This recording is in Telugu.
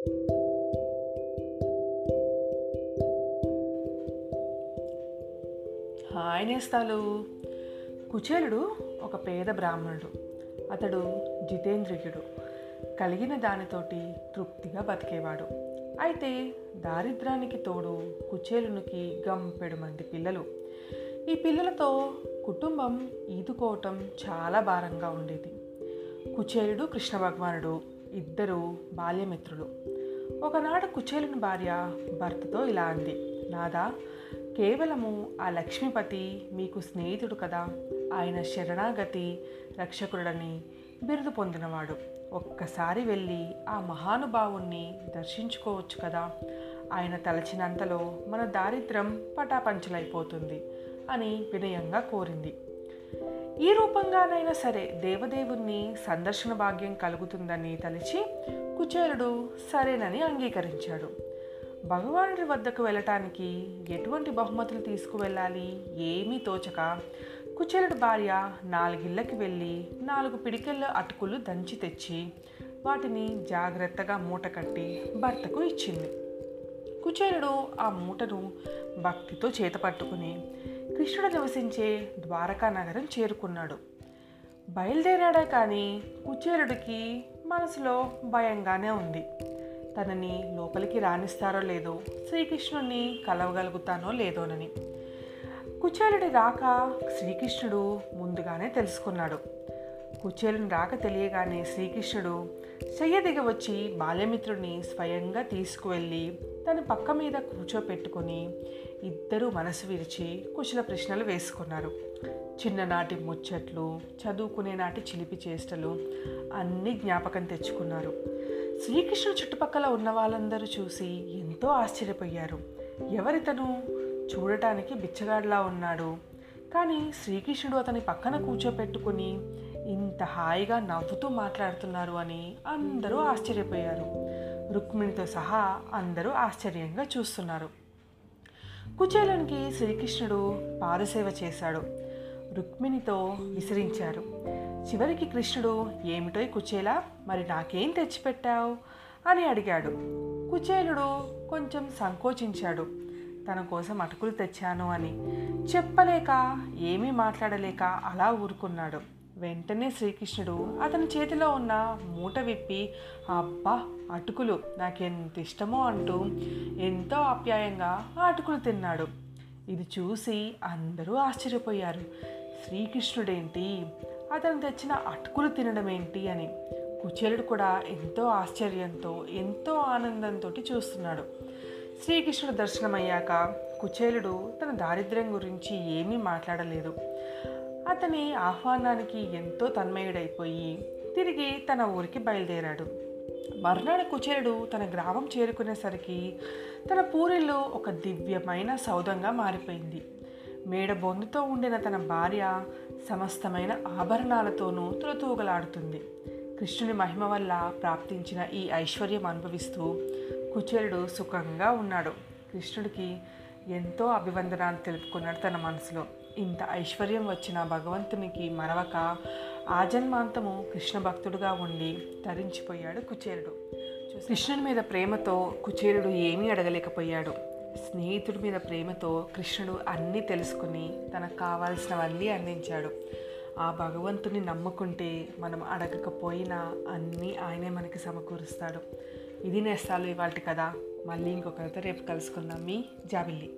హాయ్ నేస్తాలు. కుచేలుడు ఒక పేద బ్రాహ్మణుడు. అతడు జితేంద్రియుడు. కలిగిన దానితోటి తృప్తిగా బతికేవాడు. అయితే దారిద్రానికి తోడు కుచేలునికి గంపెడు మంది పిల్లలు. ఈ పిల్లలతో కుటుంబం ఈదుకోవటం చాలా భారంగా ఉండేది. కుచేలుడు కృష్ణ భగవానుడు ఇద్దరు బాల్యమిత్రులు. ఒకనాడు కుచేలుని భార్య భర్తతో ఇలా అంది నాదా కేవలము ఆ లక్ష్మీపతి మీకు స్నేహితుడు కదా. ఆయన శరణాగతి రక్షకుడని బిరుదు పొందినవాడు. ఒక్కసారి వెళ్ళి ఆ మహానుభావుణ్ణి దర్శించుకోవచ్చు కదా. ఆయన తలచినంతలో మన దారిద్ర్యం పటాపంచలైపోతుంది అని వినయంగా కోరింది. ఈ రూపంగానైనా సరే దేవదేవుణ్ణి సందర్శన భాగ్యం కలుగుతుందని తలిచి కుచేరుడు సరేనని అంగీకరించాడు. భగవానుడి వద్దకు వెళ్ళటానికి ఎటువంటి బహుమతులు తీసుకువెళ్ళాలి ఏమీ తోచక కుచేరుడి భార్య నాలుగిళ్ళకి వెళ్ళి నాలుగు పిడికెళ్ళ అటుకులు దంచి తెచ్చి వాటిని జాగ్రత్తగా మూట కట్టి భర్తకు ఇచ్చింది. కుచేరుడు ఆ మూటను భక్తితో చేత పట్టుకుని కృష్ణుడు నివసించే ద్వారకా నగరం చేరుకున్నాడు. బయలుదేరాడే కానీ కుచేరుడికి మనసులో భయంగానే ఉంది. తనని లోపలికి రాణిస్తారో లేదో శ్రీకృష్ణుడిని కలవగలుగుతానో లేదోనని. కుచేలుడి రాక శ్రీకృష్ణుడు ముందుగానే తెలుసుకున్నాడు. కుచేలుని రాక తెలియగానే శ్రీకృష్ణుడు శయ్య దిగ వచ్చి బాల్యమిత్రుడిని స్వయంగా తీసుకువెళ్ళి తన పక్క మీద కూర్చోపెట్టుకొని ఇద్దరూ మనసు విరిచి కుశల ప్రశ్నలు వేసుకున్నారు. చిన్ననాటి ముచ్చట్లు చదువుకునే నాటి చిలిపి చేష్టలు అన్నీ జ్ఞాపకం తెచ్చుకున్నారు. శ్రీకృష్ణుడు చుట్టుపక్కల ఉన్న వాళ్ళందరూ చూసి ఎంతో ఆశ్చర్యపోయారు. ఎవరితను? చూడటానికి బిచ్చగాడిలా ఉన్నాడు. కానీ శ్రీకృష్ణుడు అతని పక్కన కూర్చోపెట్టుకుని ఇంత హాయిగా నవ్వుతూ మాట్లాడుతున్నారు అని అందరూ ఆశ్చర్యపోయారు. రుక్మిణితో సహా అందరూ ఆశ్చర్యంగా చూస్తున్నారు. కుచేలునికి శ్రీకృష్ణుడు పాదసేవ చేశాడు. రుక్మిణితో విసిరించారు. చివరికి కృష్ణుడు ఏమిటో కుచేలా మరి నాకేం తెచ్చిపెట్టావు? అని అడిగాడు. కుచేలుడు కొంచెం సంకోచించాడు. తన కోసం అటుకులు తెచ్చాను అని చెప్పలేక ఏమీ మాట్లాడలేక అలా ఊరుకున్నాడు. వెంటనే శ్రీకృష్ణుడు అతని చేతిలో ఉన్న మూట విప్పి అబ్బా అటుకులు నాకెంత ఇష్టమో అంటూ ఎంతో ఆప్యాయంగా ఆ అటుకులు తిన్నాడు. ఇది చూసి అందరూ ఆశ్చర్యపోయారు. శ్రీకృష్ణుడేంటి? అతను తెచ్చిన అటుకులు తినడం ఏంటి అని. కుచేలుడు కూడా ఎంతో ఆశ్చర్యంతో ఎంతో ఆనందంతో చూస్తున్నాడు. శ్రీకృష్ణుడు దర్శనమయ్యాక కుచేలుడు తన దారిద్ర్యం గురించి ఏమీ మాట్లాడలేదు. అతని ఆహ్వానానికి ఎంతో తన్మయుడైపోయి తిరిగి తన ఊరికి బయలుదేరాడు. మర్నాడు కుచేరుడు తన గ్రామం చేరుకునేసరికి తన పూరిలో ఒక దివ్యమైన సౌధంగా మారిపోయింది. మేడ బొందుతో ఉండిన తన భార్య సమస్తమైన ఆభరణాలతోనూ తులతూగలాడుతుంది. కృష్ణుని మహిమ వల్ల ప్రాప్తించిన ఈ ఐశ్వర్యం అనుభవిస్తూ కుచేరుడు సుఖంగా ఉన్నాడు. కృష్ణుడికి ఎంతో అభివందనాలు తెలుపుకున్నాడు తన మనసులో. ఇంత ఐశ్వర్యం వచ్చిన భగవంతునికి మరవక ఆజన్మాంతము కృష్ణ భక్తుడుగా ఉండి తరించిపోయాడు కుచేరుడు. కృష్ణుని మీద ప్రేమతో కుచేరుడు ఏమీ అడగలేకపోయాడు. స్నేహితుడి మీద ప్రేమతో కృష్ణుడు అన్నీ తెలుసుకుని తనకు కావాల్సినవన్నీ అందించాడు. ఆ భగవంతుని నమ్ముకుంటే మనం అడగకపోయినా అన్నీ ఆయనే మనకి సమకూరుస్తాడు. ఇది నేస్తాలు ఇవాళ కదా మళ్ళీ ఇంకొకరితో రేపు కలుసుకుందాం. మీ జాబిల్లి.